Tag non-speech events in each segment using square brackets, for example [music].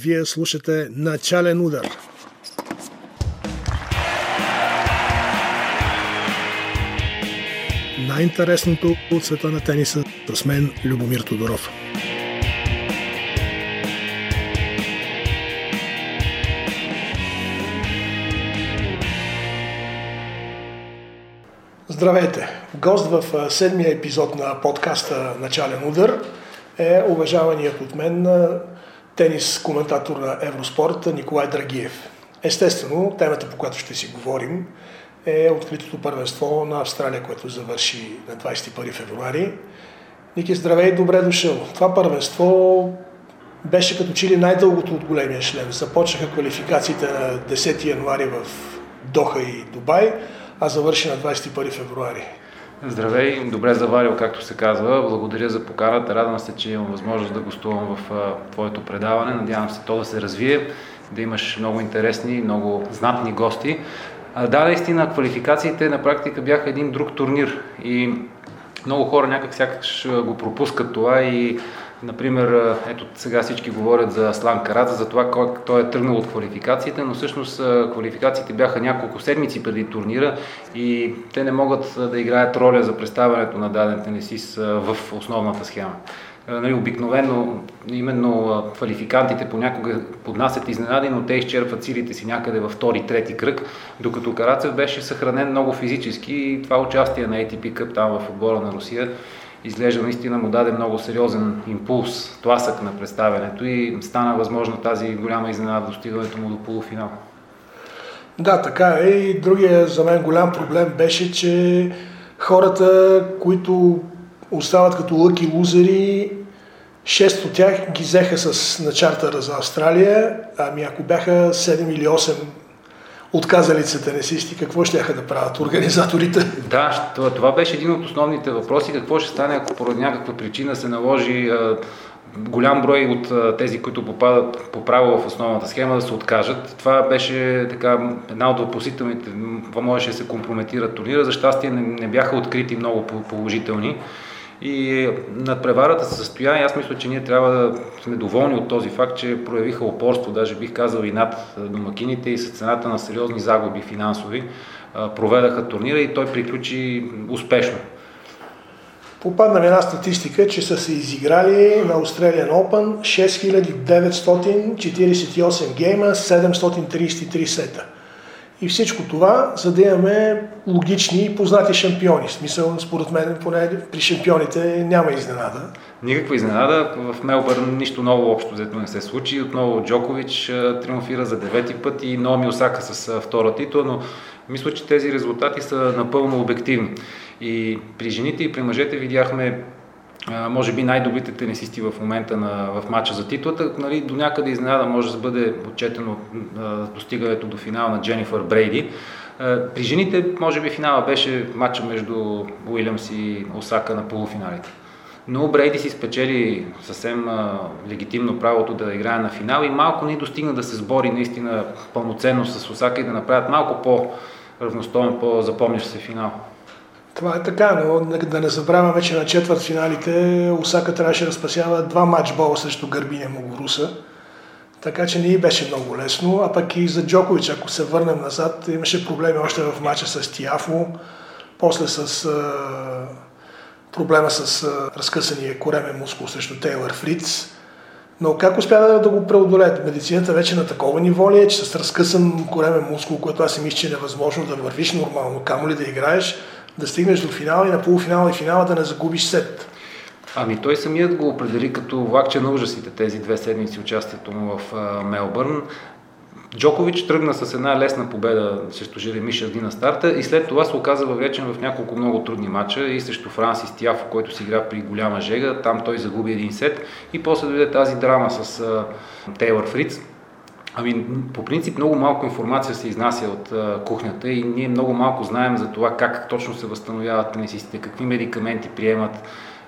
Вие слушате Начален удар. Най-интересното от света на тениса с мен Любомир Тодоров. Здравейте! Гост в седмия епизод на подкаста Начален удар е уважаваният от мен тенис коментатор на Евроспорт Николай Драгиев. Естествено, темата по която ще си говорим е откритото първенство на Австралия, което завърши на 21 февруари. Ники, здравей, добре дошъл. Това първенство беше като че най-дългото от големия шлем. Започнаха квалификациите на 10 януари в Доха и Дубай, а завърши на 21 февруари. Здравей, добре заварил, както се казва. Благодаря за поканата. Радвам се, че имам възможност да гостувам в твоето предаване. Надявам се то да се развие, да имаш много интересни, много знатни гости. Да, наистина, квалификациите на практика бяха един друг турнир и много хора някак сякаш го пропускат това и Например, ето сега всички говорят за Аслан Карадзе, за това кой той е тръгнал от квалификациите, но всъщност квалификациите бяха няколко седмици преди турнира и те не могат да играят роля за представянето на даден тенисист в основната схема. Нали, обикновено именно квалификантите понякога поднасят изненади, но те изчерпват силите си някъде във втори, трети кръг, докато Карацев беше съхранен много физически и това участие на ATP Cup там в отбора на Русия изглежда наистина му даде много сериозен импулс, тласък на представянето и стана възможно тази голяма изненада достигането му до полуфинал. Да, така е. И другия за мен голям проблем беше, че хората, които остават като лъки лузери, шест от тях ги взеха с начартера за Австралия, ами ако бяха 7 или 8 отказалите тенисисти, какво ще да правят организаторите? Да, това, беше един от основните въпроси. Какво ще стане, ако поради някаква причина се наложи голям брой от тези, които попадат по право в основната схема, да се откажат. Това беше така една от въпросителните. Можеше да се компрометира турнира. За щастие не, не бяха открити много положителни. И надпреварата се състоя и аз мисля, че ние трябва да сме доволни от този факт, че проявиха опорство, даже бих казал и над домакините и с цената на сериозни загуби финансови проведаха турнира и той приключи успешно. Попадна ми една статистика, че са се изиграли на Australian Open 6948 гейма, 733 сета. И всичко това, за да имаме логични и познати шампиони. Смисъл, според мен, поне при шампионите няма изненада. Никаква изненада. В Мелбърн нищо ново общо взето не се случи. Отново Джокович триумфира за девети път и Номи Осака с втора титла, но мисля, че тези резултати са напълно обективни. И при жените и при мъжете видяхме може би най-добрите тенисисти в момента на, в матча за титлата. Нали, до някъде изненада може да бъде отчетено достигането до финала на Дженифър Брейди. При жените, може би финала беше матча между Уилямс и Осака на полуфиналите. Но Брейди си спечели съвсем а, легитимно правото да играе на финал и малко ни достигна да се сбори наистина пълноценно с Осака и да направят малко по-равностоен, по-запомнящ се финал. Това е така, но да не забравяме, че на четвърт финалите Осака трябваше да спасява два матчбола срещу Гърбиня Могоруса. Така че не и беше много лесно, а пък и за Джокович, ако се върнем назад, имаше проблеми още в матча с Тиафо, после с а, проблема с а, разкъсания коремен мускул срещу Тейлър Фриц. Но как успя да го преодолеят? Медицината вече на такова ниво ли е, че с разкъсан коремен мускул, което аз си мисля, че е невъзможно да вървиш нормално, камо ли да играеш, да стигнеш до финала и на полуфинала и финала да не загубиш сет. Ами той самият го определи като влакче на ужасите тези две седмици участието му в Мелбърн. Джокович тръгна с една лесна победа срещу Жереми Шарди на старта и след това се оказа въвлечен в няколко много трудни матча и срещу Франсис Тяфо, който си игра при голяма жега. Там той загуби един сет и после дойде тази драма с Тейлър Фриц Ами, по принцип много малко информация се изнася от а, кухнята и ние много малко знаем за това как точно се възстановяват тенисистите, какви медикаменти приемат.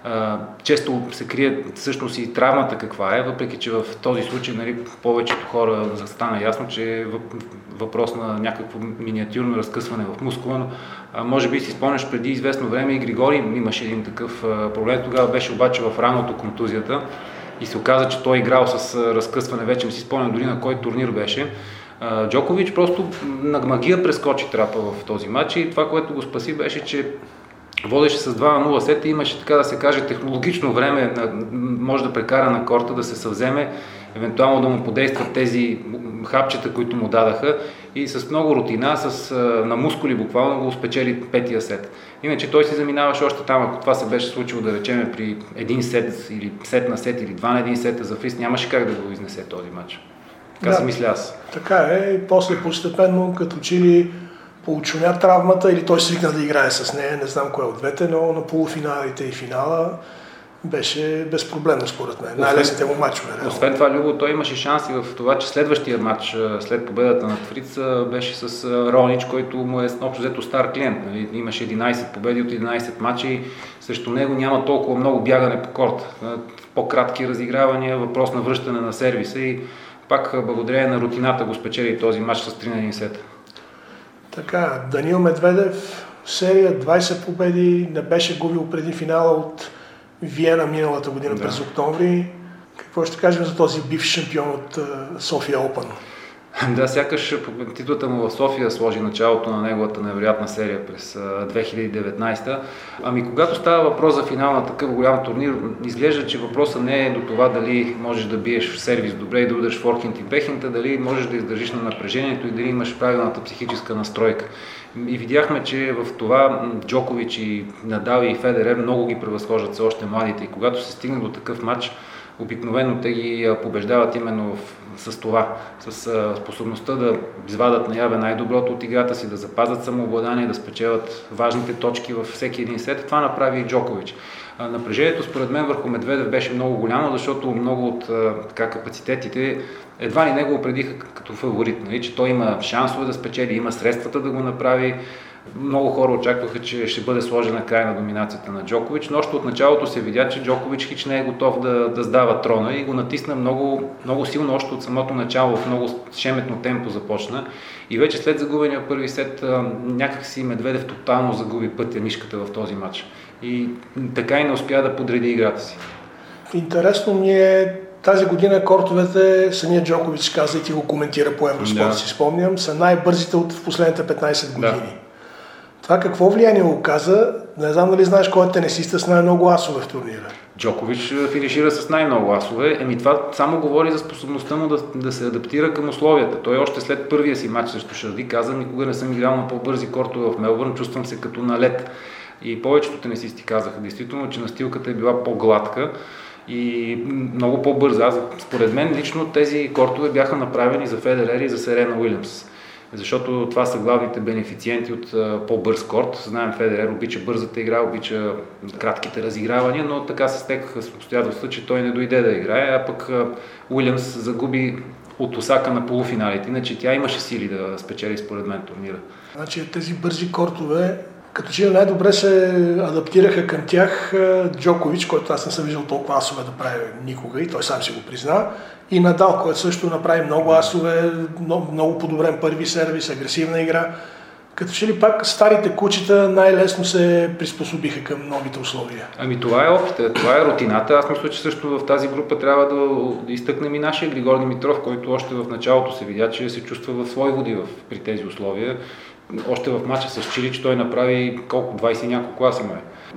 А, често се крие всъщност и травмата каква е, въпреки че в този случай нали, повечето хора стана ясно, че е въпрос на някакво миниатюрно разкъсване в мускула, но а, може би си спомняш преди известно време и Григори имаше един такъв проблем, тогава беше обаче в раното контузията и се оказа, че той е играл с разкъсване, вече не си спомням дори на кой турнир беше. Джокович просто на магия прескочи трапа в този матч и това, което го спаси беше, че водеше с 2 на 0 сета, имаше така да се каже технологично време, може да прекара на корта, да се съвземе, евентуално да му подействат тези хапчета, които му дадаха и с много рутина, с, на мускули буквално го спечели петия сет. Иначе той си заминаваше още там, ако това се беше случило да речеме при един сет или сет на сет или два на един сет за фриз, нямаше как да го изнесе този матч. Така да, си мисля аз. Така е, и после постепенно, като че ли получумя травмата или той свикна да играе с нея, не знам кое от двете, но на полуфиналите и финала беше безпроблемно според мен. Най-лесните му матчове. Освен това, Любо, той имаше шанси в това, че следващия матч, след победата на Фриц, беше с Ронич, който му е общо взето стар клиент. Нали? Имаше 11 победи от 11 матча и срещу него няма толкова много бягане по корт. По-кратки разигравания, въпрос на връщане на сервиса и пак благодарение на рутината го спечели този матч с 3 на 1 сет. Така, Данил Медведев, серия 20 победи, не беше губил преди финала от Виена миналата година да. през октомври. Какво ще кажем за този бивш шампион от София Опен? [laughs] Да, сякаш титлата му в София сложи началото на неговата невероятна серия през 2019. Ами когато става въпрос за финал на такъв голям турнир, изглежда, че въпросът не е до това дали можеш да биеш в сервис добре и да удариш форхинт и бехинт, а дали можеш да издържиш на напрежението и дали имаш правилната психическа настройка. И видяхме, че в това Джокович и Надал и Федерер много ги превъзхождат все още младите. И когато се стигне до такъв матч, обикновено те ги побеждават именно с това, с способността да извадат наяве най-доброто от играта си, да запазят самообладание, да спечелят важните точки във всеки един сет. Това направи и Джокович. Напрежението според мен върху Медведев беше много голямо, защото много от така, капацитетите едва ли не го опредиха като фаворит, нали? че той има шансове да спечели, има средствата да го направи. Много хора очакваха, че ще бъде сложена край на доминацията на Джокович, но още от началото се видя, че Джокович хич не е готов да, да сдава трона и го натисна много, много силно, още от самото начало, в много шеметно темпо започна. И вече след загубения първи сет, някакси Медведев тотално загуби пътя нишката в този матч. И така и не успя да подреди играта си. Интересно ми е тази година кортовете, самия Джокович каза и ти го коментира по Евроспорт, да. си спомням, са най-бързите от последните 15 години. Да. Това какво влияние го каза, не знам дали знаеш кой е тенесиста с най-много асове в турнира. Джокович финишира с най-много асове. Еми това само говори за способността му да, да се адаптира към условията. Той още след първия си матч срещу Шарди каза, никога не съм играл на по-бързи кортове в Мелбърн, чувствам се като на лед. И повечето тенесисти казаха действително, че настилката е била по-гладка и много по-бърза. Аз, според мен лично тези кортове бяха направени за Федерер и за Серена Уилямс. Защото това са главните бенефициенти от по-бърз корт. Знаем, Федерер обича бързата игра, обича кратките разигравания, но така се стекаха с обстоятелства, че той не дойде да играе, а пък Уилямс загуби от Осака на полуфиналите, иначе тя имаше сили да спечели според мен турнира. Значи тези бързи кортове като че най-добре се адаптираха към тях Джокович, който аз не съм виждал толкова асове да прави никога и той сам си го призна. И Надал, който също направи много асове, много, подобрен първи сервис, агресивна игра. Като че ли пак старите кучета най-лесно се приспособиха към новите условия? Ами това е опита, това е рутината. Аз мисля, че също в тази група трябва да изтъкнем и нашия Григор Димитров, който още в началото се видя, че се чувства в свои води в, при тези условия още в матча с Чили, че той направи колко, 20 и няколко класа.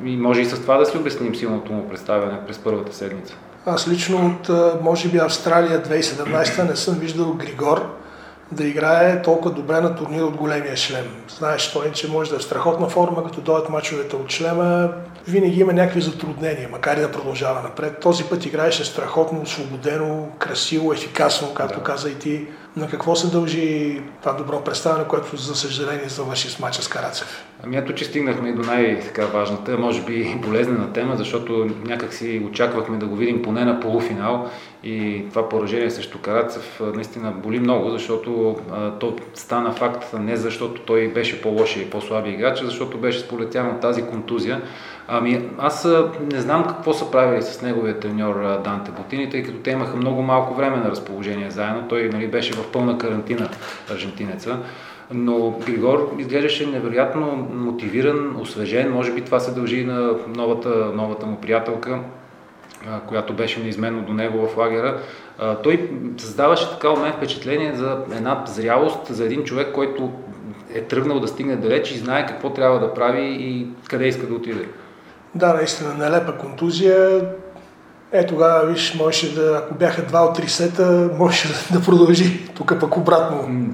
И може и с това да си обясним силното му представяне през първата седмица. Аз лично от, може би, Австралия 2017 не съм виждал Григор да играе толкова добре на турнир от големия шлем. Знаеш, той, че може да е в страхотна форма, като дойдат мачовете от шлема, винаги има някакви затруднения, макар и да продължава напред. Този път играеше страхотно, освободено, красиво, ефикасно, както да. каза и ти. На какво се дължи това добро представяне, което за съжаление завърши с мача с Карацев? Ами ето, че стигнахме и до най-важната, може би болезнена тема, защото някак си очаквахме да го видим поне на полуфинал и това поражение срещу Карацев наистина боли много, защото а, то стана факт не защото той беше по-лошия и по-слаби играч, а защото беше сполетян от тази контузия. Ами аз не знам какво са правили с неговия треньор Данте Ботини, тъй като те имаха много малко време на разположение заедно. Той нали, беше в пълна карантина аржентинеца. Но Григор изглеждаше невероятно мотивиран, освежен. Може би това се дължи на новата, новата му приятелка, която беше неизменно до него в лагера, той създаваше така у мен впечатление за една зрялост, за един човек, който е тръгнал да стигне далеч и знае какво трябва да прави и къде иска да отиде. Да, наистина, нелепа контузия. Е, тогава, виж, можеше да, ако бяха два от три сета, можеше [laughs] да продължи. Тук пък обратно.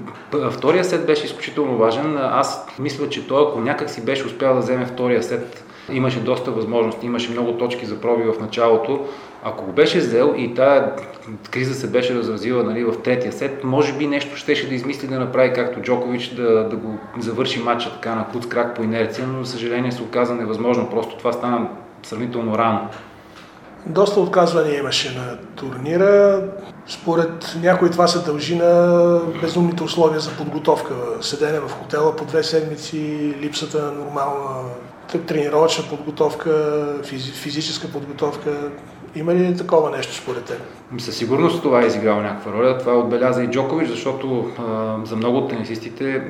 Втория сет беше изключително важен. Аз мисля, че той, ако някак си беше успял да вземе втория сет, имаше доста възможности, имаше много точки за проби в началото. Ако го беше взел и тая криза се беше разразила нали, в третия сет, може би нещо щеше да измисли да направи както Джокович, да, да го завърши матча така на куц крак по инерция, но за съжаление се оказа невъзможно. Просто това стана сравнително рано. Доста отказвания имаше на турнира. Според някои това се дължи на безумните условия за подготовка. Седене в хотела по две седмици, липсата на нормална тренировъчна подготовка, физическа подготовка. Има ли такова нещо според теб? Със сигурност това е изиграло някаква роля. Това отбеляза и Джокович, защото а, за много от тенисистите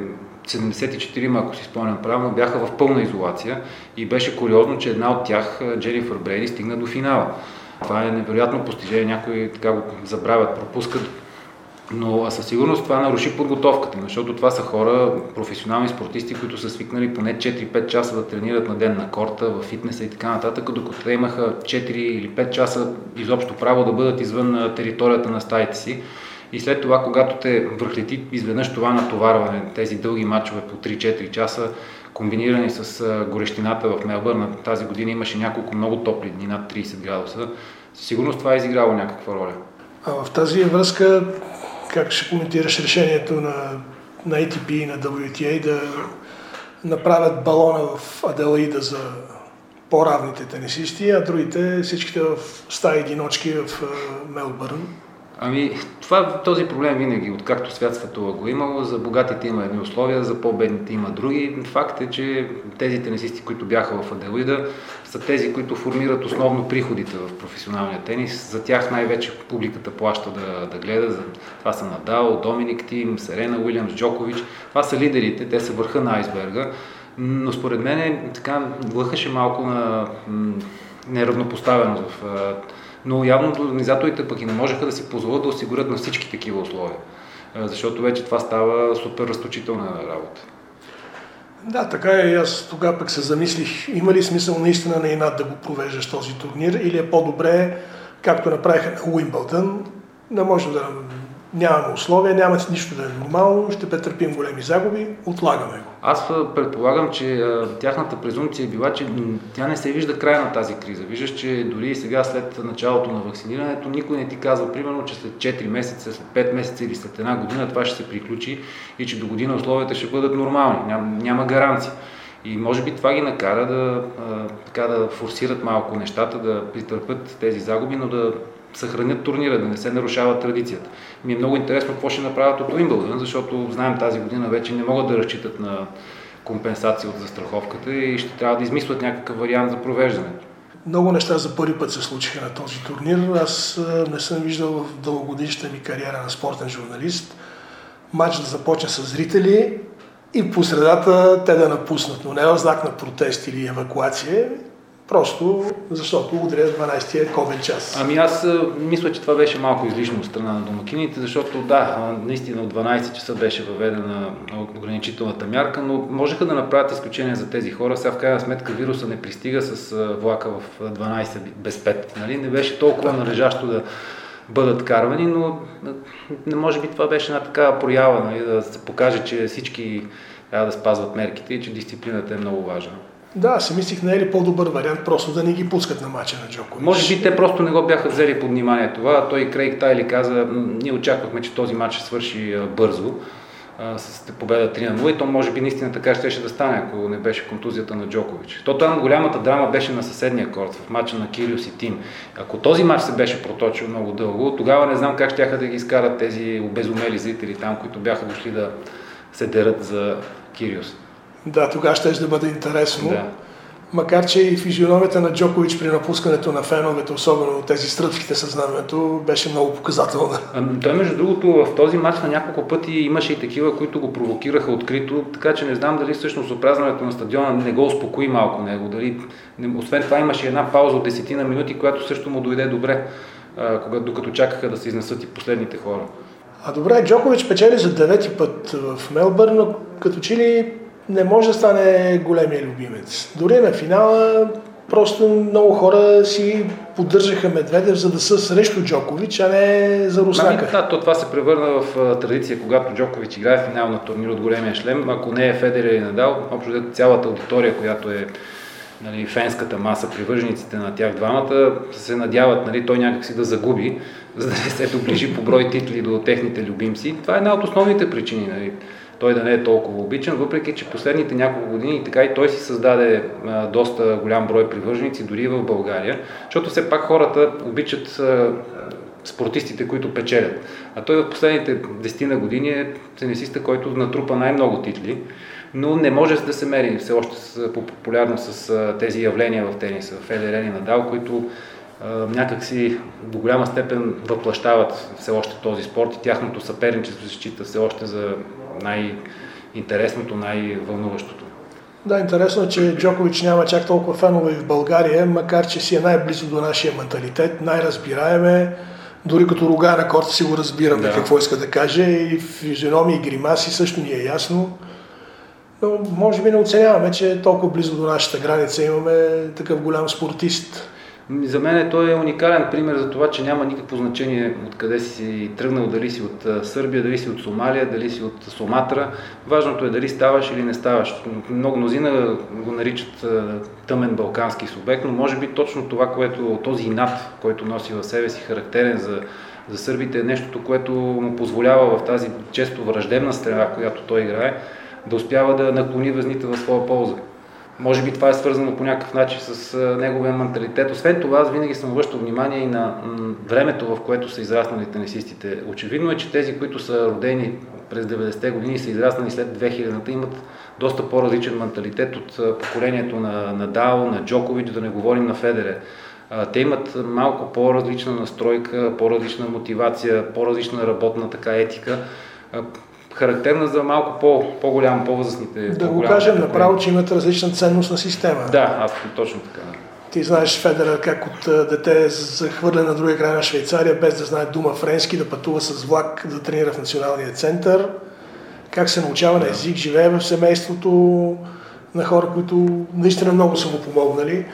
74, ако си спомням правилно, бяха в пълна изолация и беше куриозно, че една от тях, Дженифър Брейди, стигна до финала. Това е невероятно постижение, някои така го забравят, пропускат но със сигурност това наруши подготовката, защото това са хора, професионални спортисти, които са свикнали поне 4-5 часа да тренират на ден на корта, в фитнеса и така нататък, докато те имаха 4 или 5 часа изобщо право да бъдат извън територията на стаите си. И след това, когато те върхлети изведнъж това натоварване, тези дълги матчове по 3-4 часа, комбинирани с горещината в Мелбърн, тази година имаше няколко много топли дни, над 30 градуса, със сигурност това е изиграло някаква роля. А в тази връзка как ще коментираш решението на, на ATP и на WTA да направят балона в Аделаида за по-равните тенисисти, а другите всичките в стаи единочки в Мелбърн? Ами, това, този проблем винаги, откакто свят светува го имало, за богатите има едни условия, за по-бедните има други. Факт е, че тези тенисисти, които бяха в Аделоида, са тези, които формират основно приходите в професионалния тенис. За тях най-вече публиката плаща да, да гледа. Това са Надал, Доминик Тим, Серена Уилямс, Джокович. Това са лидерите, те са върха на айсберга. Но според мен така лъхаше малко на неравнопоставеност в но явно организаторите пък и не можеха да си позволят да осигурят на всички такива условия, защото вече това става супер разточителна работа. Да, така е. Аз тогава пък се замислих, има ли смисъл наистина на инат да го провеждаш този турнир или е по-добре, както направиха на Уимбълдън, да може да нямаме условия, няма нищо да е нормално, ще претърпим големи загуби, отлагаме го. Аз предполагам, че тяхната презумпция е била, че тя не се вижда края на тази криза. Виждаш, че дори и сега след началото на вакцинирането никой не ти казва, примерно, че след 4 месеца, след 5 месеца или след една година това ще се приключи и че до година условията ще бъдат нормални. Ням, няма гаранция. И може би това ги накара да, така, да форсират малко нещата, да претърпят тези загуби, но да съхранят турнира, да не се нарушава традицията. Ми е много интересно какво ще направят от Уимбълдън, защото знаем тази година вече не могат да разчитат на компенсация от застраховката и ще трябва да измислят някакъв вариант за провеждането. Много неща за първи път се случиха на този турнир. Аз не съм виждал в дългогодишната ми кариера на спортен журналист матч да започне с зрители и по средата те да напуснат, но не в знак на протест или евакуация, Просто защото удря 12-тия ковен час. Ами аз мисля, че това беше малко излишно от страна на домакините, защото да, наистина от 12 часа беше въведена ограничителната мярка, но можеха да направят изключение за тези хора. Сега в крайна сметка вируса не пристига с влака в 12 без 5. Нали? Не беше толкова належащо да бъдат карвани, но може би това беше една такава проява, нали? да се покаже, че всички трябва да спазват мерките и че дисциплината е много важна. Да, си мислих, не е ли по-добър вариант просто да не ги пускат на мача на Джокович. Може би те просто не го бяха взели под внимание това. Той Крейг Тайли каза, ние очаквахме, че този матч свърши бързо с победа 3 на 0 и то може би наистина така ще да стане, ако не беше контузията на Джокович. То там голямата драма беше на съседния корт, в матча на Кириус и Тим. Ако този матч се беше проточил много дълго, тогава не знам как ще да ги изкарат тези обезумели зрители там, които бяха дошли да се дерат за Кириус. Да, тогава ще да бъде интересно. Да. Макар, че и физиономията на Джокович при напускането на феновете, особено тези стръпските със знамето, беше много показателна. А, той, между другото, в този матч на няколко пъти имаше и такива, които го провокираха открито, така че не знам дали всъщност опразването на стадиона не го успокои малко него. Дали, освен това имаше една пауза от десетина минути, която също му дойде добре, докато чакаха да се изнесат и последните хора. А добре, Джокович печели за девети път в Мелбърн, но като че ли не може да стане големия любимец. Дори на финала просто много хора си поддържаха Медведев, за да са срещу Джокович, а не за. Ами, да, то това се превърна в традиция, когато Джокович играе финал на турнир от големия шлем. Ако не е Федерер и Надал, общо цялата аудитория, която е нали, фенската маса, привържениците на тях двамата, се надяват нали, той някакси да загуби, за да не се доближи по брой титли до техните любимци. Това е една от основните причини. Нали той да не е толкова обичан, въпреки че последните няколко години така и той си създаде доста голям брой привърженици, дори и в България, защото все пак хората обичат спортистите, които печелят. А той в последните 10 на години е тенисиста, който натрупа най-много титли, но не може да се мери все още с, популярно с тези явления в тениса, Федерер и Надал, които някакси до голяма степен въплащават все още този спорт и тяхното съперничество се счита все още за най-интересното, най-вълнуващото. Да, интересно е, че Джокович няма чак толкова фенове в България, макар че си е най-близо до нашия менталитет, най-разбираеме. Дори като руга на корта си го разбираме да. какво иска да каже и физиономии и гримаси също ни е ясно. Но може би не оценяваме, че толкова близо до нашата граница имаме такъв голям спортист. За мен той е уникален пример за това, че няма никакво значение откъде си тръгнал, дали си от Сърбия, дали си от Сомалия, дали си от Соматра. Важното е дали ставаш или не ставаш. Много мнозина го наричат тъмен балкански субект, но може би точно това, което този инат, който носи в себе си, характерен за, за сърбите, е нещото, което му позволява в тази често враждебна страна, която той играе, да успява да наклони везните в своя полза. Може би това е свързано по някакъв начин с неговия менталитет. Освен това, аз винаги съм обръщал внимание и на времето, в което са израснали тенисистите. Очевидно е, че тези, които са родени през 90-те години и са израснали след 2000-та, имат доста по-различен менталитет от поколението на, на Дао, на Джокович, да не говорим на Федере. Те имат малко по-различна настройка, по-различна мотивация, по-различна работна така етика характерна за малко по, по-голямо, по-възрастните. Да го кажем направо, че имат различна ценност на система. Да, аз точно така. Ти знаеш Федера как от дете е захвърлен на другия край на Швейцария, без да знае дума френски, да пътува с влак, да тренира в националния център, как се научава да. на език, живее в семейството на хора, които наистина много са му помогнали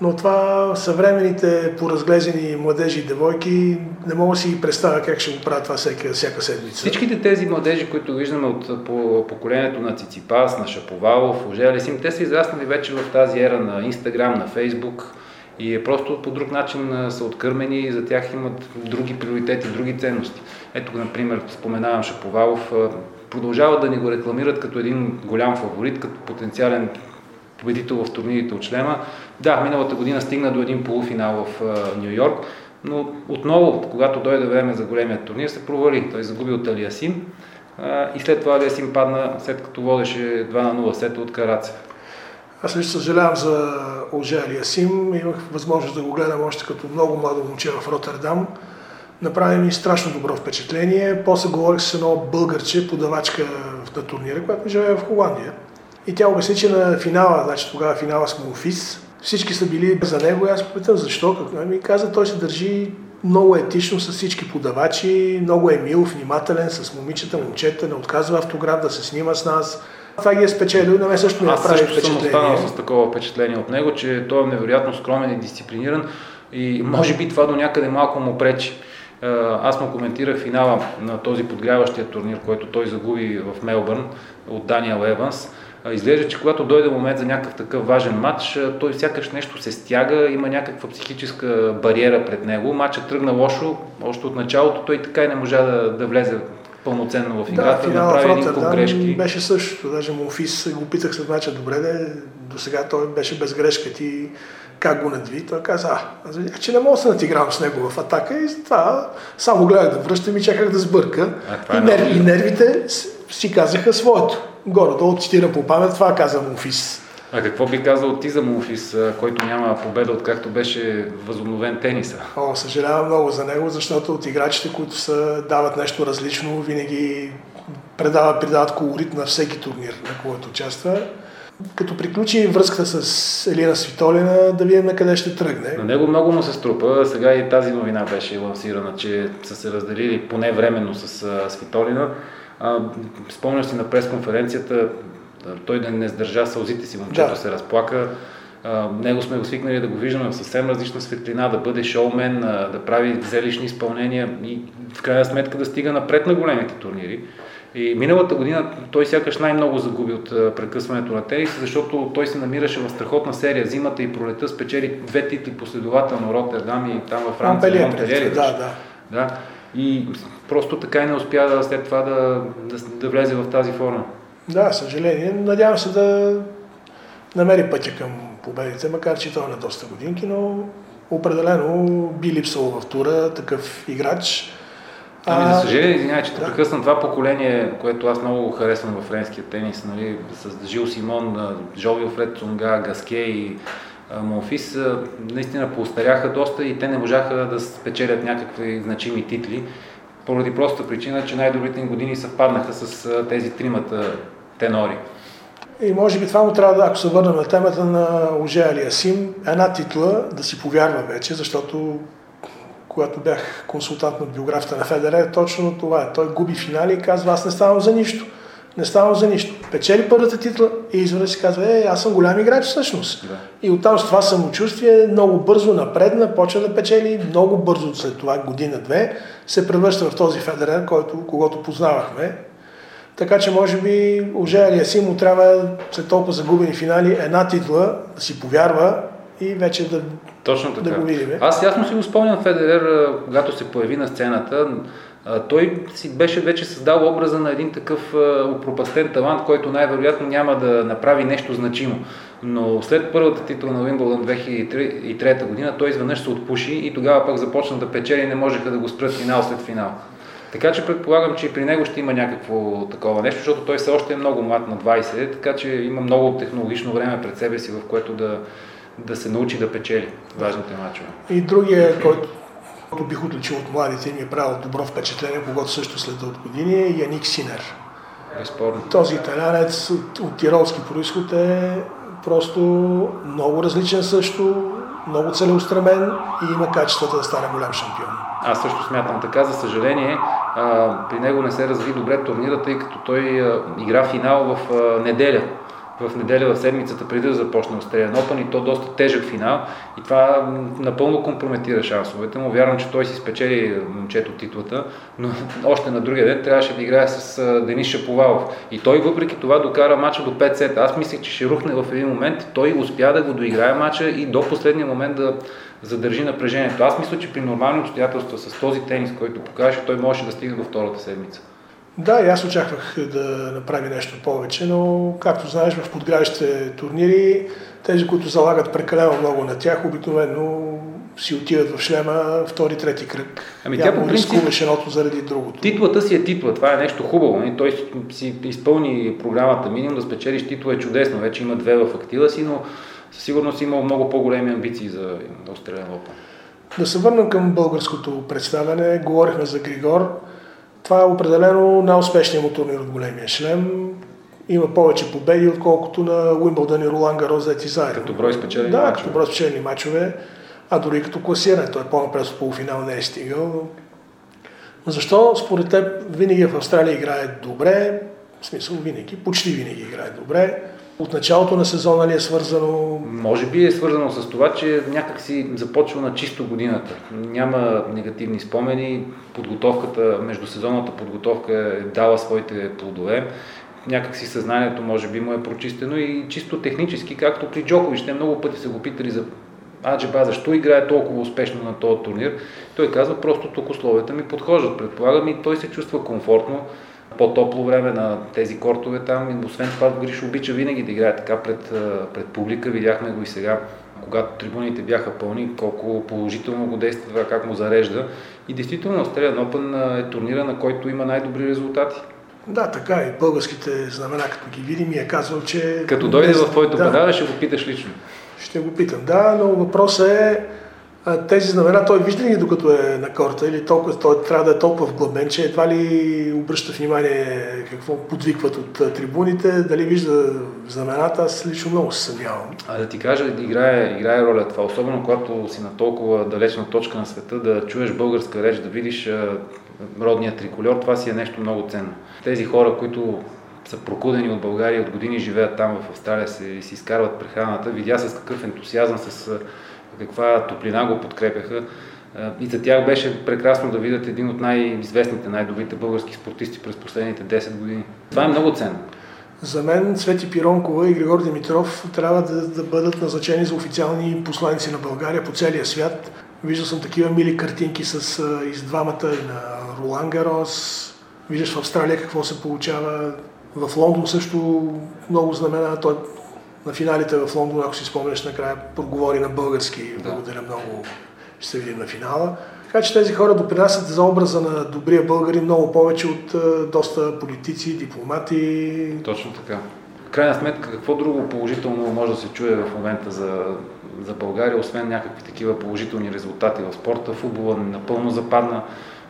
но това съвременните поразглезени младежи и девойки не мога да си представя как ще го правят това всяка, всяка седмица. Всичките тези младежи, които виждаме от по, поколението на Циципас, на Шаповалов, Ожели Сим, те са израснали вече в тази ера на Инстаграм, на Фейсбук и е просто по друг начин са откърмени и за тях имат други приоритети, други ценности. Ето, например, споменавам Шаповалов, продължават да ни го рекламират като един голям фаворит, като потенциален победител в турнирите от члема. Да, миналата година стигна до един полуфинал в Нью Йорк, но отново, когато дойде време за големия турнир, се провали. Той загуби от Алиасим и след това Алиасим падна, след като водеше 2 на 0 сета от Караца. Аз лично съжалявам за Олже Алиасим. Имах възможност да го гледам още като много младо момче в Роттердам. Направи ми страшно добро впечатление. После говорих с едно българче, подавачка на турнира, която живее в Холандия. И тя обясни, че на финала, значи тогава финала с Монфис, всички са били за него и аз попитам защо. Какво ми каза, той се държи много етично с всички подавачи, много е мил, внимателен с момичета, момчета, не отказва автограф да се снима с нас. Това ги е спечелил, на мен също ми направи впечатление. Аз също съм останал с такова впечатление от него, че той е невероятно скромен и дисциплиниран и може би това до някъде малко му пречи. Аз му коментирах финала на този подгряващия турнир, който той загуби в Мелбърн от Даниел Еванс изглежда, че когато дойде момент за някакъв такъв важен матч, той сякаш нещо се стяга, има някаква психическа бариера пред него. Матчът тръгна лошо, още от началото той така и не можа да, да влезе пълноценно в играта, да, направи един куп грешки. Беше същото, даже Монфис го питах след мача, добре де, до сега той беше без грешка, ти как го надви, той каза, а, аз видях, че не мога да се натигравам с него в атака и затова само гледах да връщам и чаках да сбърка. А, и, е нерв, и нервите си казаха своето горе-долу цитирам по памет, това каза Монфис. А какво би казал ти за Муфис, който няма победа, откакто беше възобновен тениса? О, съжалявам много за него, защото от играчите, които са, дават нещо различно, винаги предават, придават колорит на всеки турнир, на който участва. Като приключи връзката с Елина Свитолина, да видим на къде ще тръгне. На него много му се струпа. Сега и тази новина беше лансирана, че са се разделили поне временно с Свитолина. Спомняш си на пресконференцията, той да не сдържа сълзите си, момчето да. се разплака. Него сме го свикнали да го виждаме в съвсем различна светлина, да бъде шоумен, да прави зелищни изпълнения и в крайна сметка да стига напред на големите турнири. И миналата година той сякаш най-много загуби от прекъсването на тенис, защото той се намираше в страхотна серия. Зимата и пролета спечели две титли последователно Роттердам и там във Франция. Монпелие, да, да. да. И просто така и не успя да, след това да, да, да влезе в тази форма. Да, съжаление. Надявам се да намери пътя към победите, макар че той е на доста годинки, но определено би липсал в тура такъв играч. Ами, за съжаление, извинявай, че да. прекъсвам това поколение, което аз много харесвам в френския тенис, нали, с Жил Симон, Джо Вилфред Цунга, Гаске и Монфис, наистина поостаряха доста и те не можаха да спечелят някакви значими титли, поради простата причина, че най-добрите им години съвпаднаха с тези тримата тенори. И може би това му трябва да, ако се върнем на темата на Оже Алиасим, една титла да си повярва вече, защото когато бях консултант на биографията на Федере, точно това е. Той губи финали и казва, аз не ставам за нищо. Не ставам за нищо. Печели първата титла и извън си казва, е, аз съм голям играч всъщност. Да. И оттам с това самочувствие много бързо напредна, почва да печели, много бързо след това, година-две, се превръща в този Федерер, който, когато познавахме. Така че може би Ожея си му трябва след толкова загубени финали една титла да си повярва и вече да, Точно така. да го видим. Аз ясно си го спомням Федерер, когато се появи на сцената. Той си беше вече създал образа на един такъв упропастен талант, който най-вероятно няма да направи нещо значимо. Но след първата титла на Уимбълдън 2003 година той изведнъж се отпуши и тогава пък започна да печели и не можеха да го спрат финал след финал. Така че предполагам, че и при него ще има някакво такова нещо, защото той все още е много млад на 20, така че има много технологично време пред себе си, в което да, да се научи да печели важните мачове. И другия, който, който бих отличил от младите ми е правил добро впечатление, когато също след от години, е Яник Синер. Безспорно. Този италянец от, от тиролски происход е просто много различен също, много целеустремен и има качествата да стане голям шампион. Аз също смятам така. За съжаление, а, при него не се разви добре турнира, тъй като той а, игра финал в а, неделя в неделя в седмицата преди да започне Australian Open и то доста тежък финал и това напълно компрометира шансовете му. Вярвам, че той си спечели момчето титлата, но [laughs] още на другия ден трябваше да играе с Денис Шаповалов. И той въпреки това докара мача до 5 сета. Аз мислех, че ще рухне в един момент. Той успя да го доиграе мача и до последния момент да задържи напрежението. Аз мисля, че при нормални обстоятелства с този тенис, който покаже, той можеше да стига до втората седмица. Да, и аз очаквах да направи нещо повече, но както знаеш, в подградащите турнири, тези, които залагат прекалено много на тях, обикновено си отиват в шлема втори, трети кръг. Ами тя по принцип рискуваш едното заради другото. Титлата си е титла, това е нещо хубаво. И нали? той си изпълни програмата минимум да спечелиш титла е чудесно. Вече има две в актива си, но със сигурност има много по-големи амбиции за Australian Open. Да се върнем към българското представяне. Говорихме за Григор. Това е определено най-успешният му турнир от големия шлем. Има повече победи, отколкото на Уимбълдън и Ролан Гароз заети заедно. Като брой спечелени да, мачове. като брой спечелени мачове, а дори като класиране. Той е по-напред от полуфинал не е стигал. Но защо според теб винаги в Австралия играе добре? В смисъл винаги, почти винаги играе добре. От началото на сезона ли е свързано? Може би е свързано с това, че някак си започва на чисто годината. Няма негативни спомени, подготовката, междусезонната подготовка е дала своите плодове. Някак си съзнанието може би му е прочистено и чисто технически, както при Джокович, те много пъти са го питали за Аджеба, защо играе толкова успешно на този турнир? Той казва, просто тук условията ми подхождат. Предполагам и той се чувства комфортно по-топло време на тези кортове там. И освен това, Гриш обича винаги да играе така пред, пред публика. Видяхме го и сега, когато трибуните бяха пълни, колко положително го действа това, как му зарежда. И действително Australian Open е турнира, на който има най-добри резултати. Да, така и българските знамена, като ги видим, ми е казвал, че... Като дойде в твоето да, предаване, ще го питаш лично. Ще го питам, да, но въпросът е тези знамена той вижда ли докато е на корта или толкова, той трябва да е толкова вглъбен, че едва ли обръща внимание какво подвикват от трибуните, дали вижда знамената, аз лично много се съмнявам. А да ти кажа, играе, играе роля това, особено когато си на толкова далечна точка на света, да чуеш българска реч, да видиш родния триколер, това си е нещо много ценно. Тези хора, които са прокудени от България, от години живеят там в Австралия си, си изкарват прехраната, видя с какъв ентусиазъм, с каква топлина го подкрепяха. И за тях беше прекрасно да видят един от най-известните, най-добрите български спортисти през последните 10 години. Това е много ценно. За мен Цвети Пиронкова и Григор Димитров трябва да, да бъдат назначени за официални посланици на България по целия свят. Виждал съм такива мили картинки с из двамата и на Ролан Гарос. Виждаш в Австралия какво се получава. В Лондон също много знамена. Той на финалите в Лондон, ако си спомняш, накрая проговори на български. Да. Благодаря много. Ще се видим на финала. Така че тези хора допринасят за образа на добрия българин много повече от доста политици, дипломати. Точно така. В крайна сметка, какво друго положително може да се чуе в момента за, за България, освен някакви такива положителни резултати в спорта? Футбола напълно западна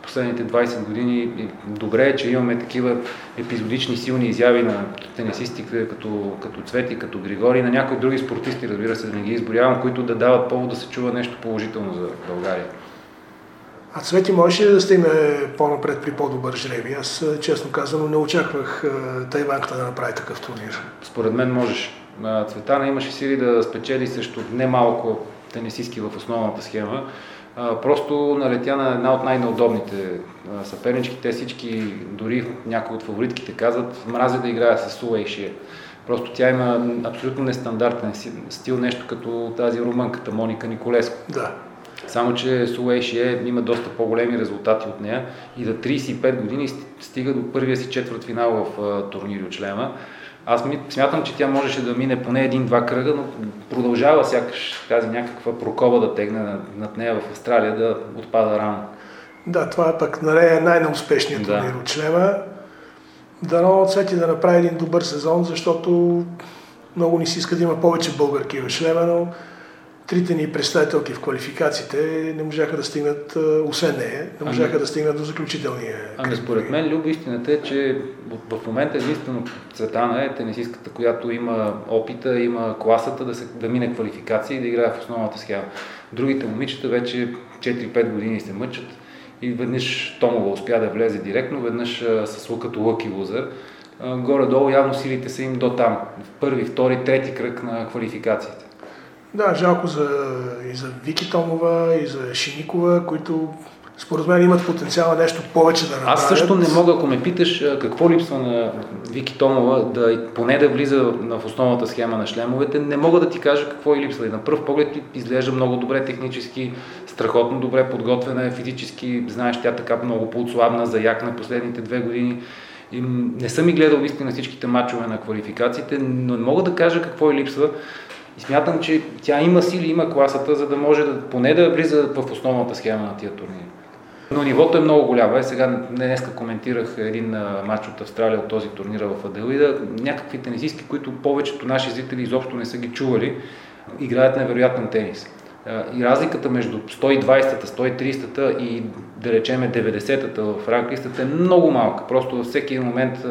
последните 20 години. Добре е, че имаме такива епизодични силни изяви на тенисисти, като, като Цвети, като Григори, на някои други спортисти, разбира се, да не ги изборявам, които да дават повод да се чува нещо положително за България. А Цвети можеше да стигне по-напред при по-добър жреби. Аз, честно казано, не очаквах Тайванката да направи такъв турнир. Според мен можеш. Цветана имаше сили да спечели срещу немалко тенисистки в основната схема просто налетя на една от най-неудобните съпернички. Те всички, дори някои от фаворитките казват, мразя да играя с Сула и Шия. Просто тя има абсолютно нестандартен стил, нещо като тази румънката Моника Николеско. Да. Само, че Шие има доста по-големи резултати от нея и за 35 години стига до първия си четвърт финал в турнири от члема. Аз смятам, че тя можеше да мине поне един-два кръга, но продължава сякаш тази някаква прокоба да тегне над нея в Австралия да отпада рано. Да, това е пък нали, най-неуспешният да. турнир от члема. Дано Цвети да направи един добър сезон, защото много ни си иска да има повече българки в шлема, но трите ни представителки в квалификациите не можаха да стигнат, освен нея, не можаха ами, да стигнат до заключителния Ами според мен, Любо, истината е, че в момента единствено Цветана е тенисистката, която има опита, има класата да, се, да мине квалификация и да играе в основната схема. Другите момичета вече 4-5 години се мъчат и веднъж Томова успя да влезе директно, веднъж с като лъки лузър. Горе-долу явно силите са им до там. В първи, втори, трети кръг на квалификациите. Да, жалко за, и за Вики Томова, и за Шиникова, които според мен имат потенциала нещо повече да направят. Аз също не мога, ако ме питаш какво липсва на Вики Томова, да, поне да влиза в основната схема на шлемовете, не мога да ти кажа какво и липсва. И на пръв поглед изглежда много добре технически, страхотно добре подготвена е физически, знаеш, тя така много по-отслабна, заякна последните две години. И не съм и гледал на всичките матчове на квалификациите, но не мога да кажа какво и липсва. И смятам, че тя има сили, има класата, за да може да, поне да влиза в основната схема на тия турнири. Но нивото е много голямо. Е, сега днес коментирах един матч от Австралия от този турнир в Аделида. Някакви тенисистки, които повечето наши зрители изобщо не са ги чували, играят невероятен тенис. И разликата между 120-та, 130-та и да речеме 90-та в ранглистата е много малка. Просто във всеки момент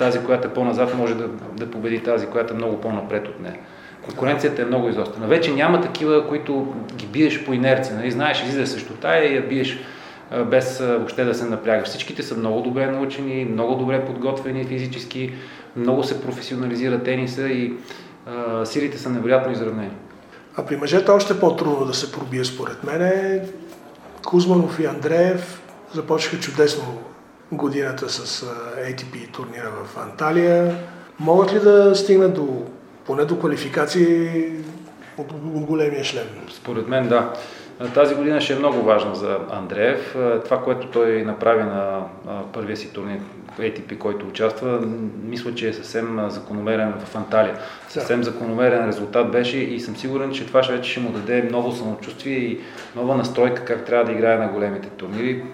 тази, която е по-назад, може да, да победи тази, която е много по-напред от нея. Конкуренцията е много изостана. Вече няма такива, които ги биеш по инерция. Нали? Знаеш, излиза срещу тая и я биеш без въобще да се напрягаш. Всичките са много добре научени, много добре подготвени физически, много се професионализира тениса и а, силите са невероятно изравнени. А при мъжете още по-трудно да се пробие според мен. Кузманов и Андреев започнаха чудесно годината с ATP турнира в Анталия. Могат ли да стигнат до поне до квалификации от големия шлем. Според мен да. Тази година ще е много важна за Андреев. Това, което той направи на първия си турнир ATP, който участва, мисля, че е съвсем закономерен в Анталия. Съвсем закономерен резултат беше и съм сигурен, че това вече ще му даде ново самочувствие и нова настройка как трябва да играе на големите турнири.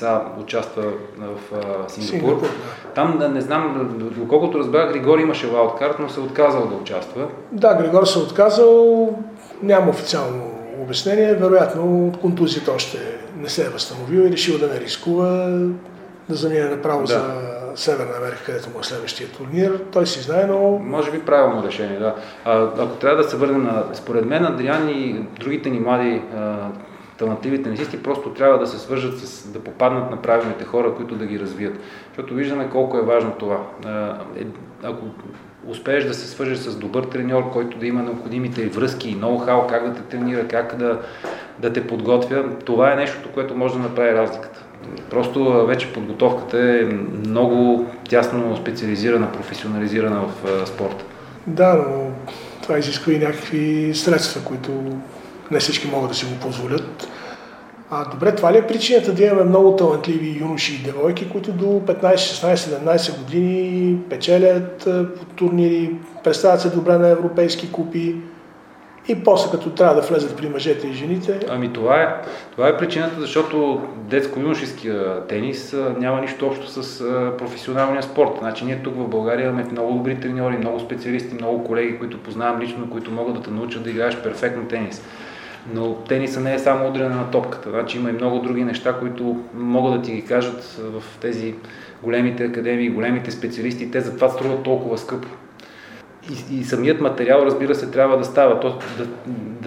Сега участва в а, Сингапур. Сингапур, да. Там не знам, доколкото разбрах, Григори имаше валдкарт, но се отказал да участва. Да, Григор се е отказал, няма официално обяснение, вероятно от контузията още не се е възстановил и решил да не рискува да замине направо Да. за Северна Америка, където му е следващия турнир. Той си знае, но Може би правилно решение, да. А, ако трябва да се върнем на... Според мен Адриан и другите ни млади а, талантливи тенисисти просто трябва да се свържат с... да попаднат на правилните хора, които да ги развият. Защото виждаме колко е важно това. Е, ако успееш да се свържеш с добър треньор, който да има необходимите връзки и ноу-хау, как да те тренира, как да, да те подготвя, това е нещото, което може да направи разликата. Просто вече подготовката е много тясно специализирана, професионализирана в спорта. да, но това изисква и някакви средства, които не всички могат да си го позволят. А, добре, това ли е причината да имаме много талантливи юноши и девойки, които до 15, 16, 17 години печелят а, по турнири, представят се добре на европейски купи и после като трябва да влезат при мъжете и жените, Ами това е, това е причината, защото детско-юношеския тенис а, няма нищо общо с а, професионалния спорт. Значи ние тук в България имаме много добри треньори, много специалисти, много колеги, които познавам лично, които могат да те научат да играеш перфектно тенис. Но тениса не е само удряне на топката. Значи има и много други неща, които могат да ти ги кажат в тези големите академии, големите специалисти. Те затова струват толкова скъпо. И, и самият материал, разбира се, трябва да става, то, да,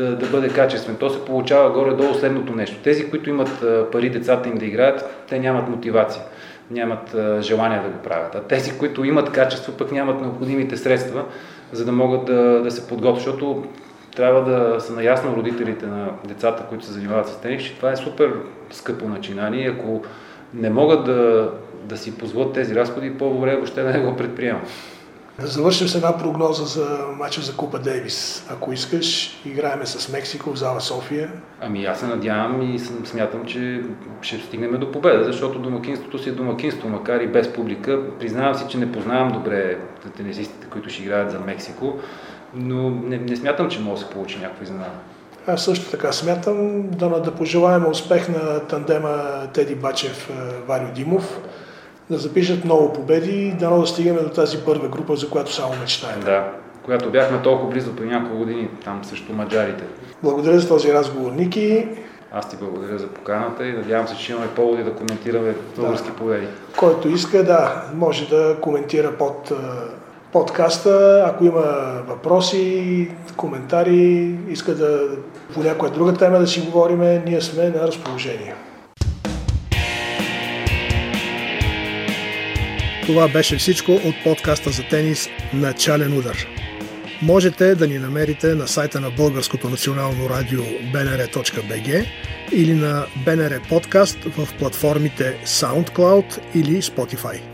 да, да бъде качествен. То се получава горе-долу следното нещо. Тези, които имат пари децата им да играят, те нямат мотивация, нямат желание да го правят. А тези, които имат качество, пък нямат необходимите средства, за да могат да, да се подготвят. Защото трябва да са наясно родителите на децата, които се занимават с тенис, че това е супер скъпо начинание. Ако не могат да, да си позволят тези разходи, по-добре въобще да не го предприемат. Да завършим с една прогноза за матча за Купа Дейвис. Ако искаш, играеме с Мексико в зала София. Ами аз се надявам и смятам, че ще стигнем до победа, защото домакинството си е домакинство, макар и без публика. Признавам си, че не познавам добре тенисистите, които ще играят за Мексико, но не, не смятам, че може да се получи някаква изненада. Аз също така смятам да, да пожелаем успех на тандема Теди Бачев Валю Димов, да запишат много победи и дано да стигнем до тази първа група, за която само мечтаем. Да, която бяхме толкова близо при няколко години, там също маджарите. Благодаря за този разговор, Ники. Аз ти благодаря за поканата и надявам се, че имаме поводи да коментираме български победи. Който иска, да, може да коментира под а, подкаста. Ако има въпроси, коментари, иска да по някоя друга тема да си говориме, ние сме на разположение. Това беше всичко от подкаста за тенис Начален удар. Можете да ни намерите на сайта на Българското национално радио bnr.bg или на BNR Подкаст в платформите SoundCloud или Spotify.